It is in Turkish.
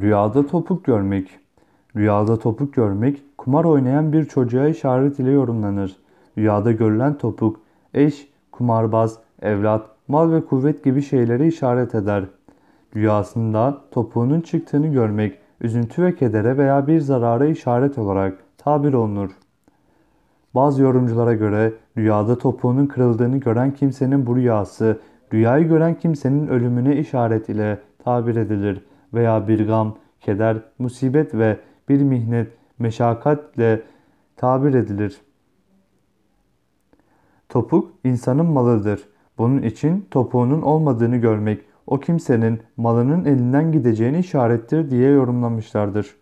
Rüyada topuk görmek. Rüyada topuk görmek, kumar oynayan bir çocuğa işaret ile yorumlanır. Rüyada görülen topuk, eş, kumarbaz, evlat, mal ve kuvvet gibi şeylere işaret eder. Rüyasında topuğunun çıktığını görmek, üzüntü ve kedere veya bir zarara işaret olarak tabir olunur. Bazı yorumculara göre rüyada topuğunun kırıldığını gören kimsenin bu rüyası, rüyayı gören kimsenin ölümüne işaret ile tabir edilir veya bir gam, keder, musibet ve bir mihnet, meşakkatle tabir edilir. Topuk insanın malıdır. Bunun için topuğunun olmadığını görmek o kimsenin malının elinden gideceğini işarettir diye yorumlamışlardır.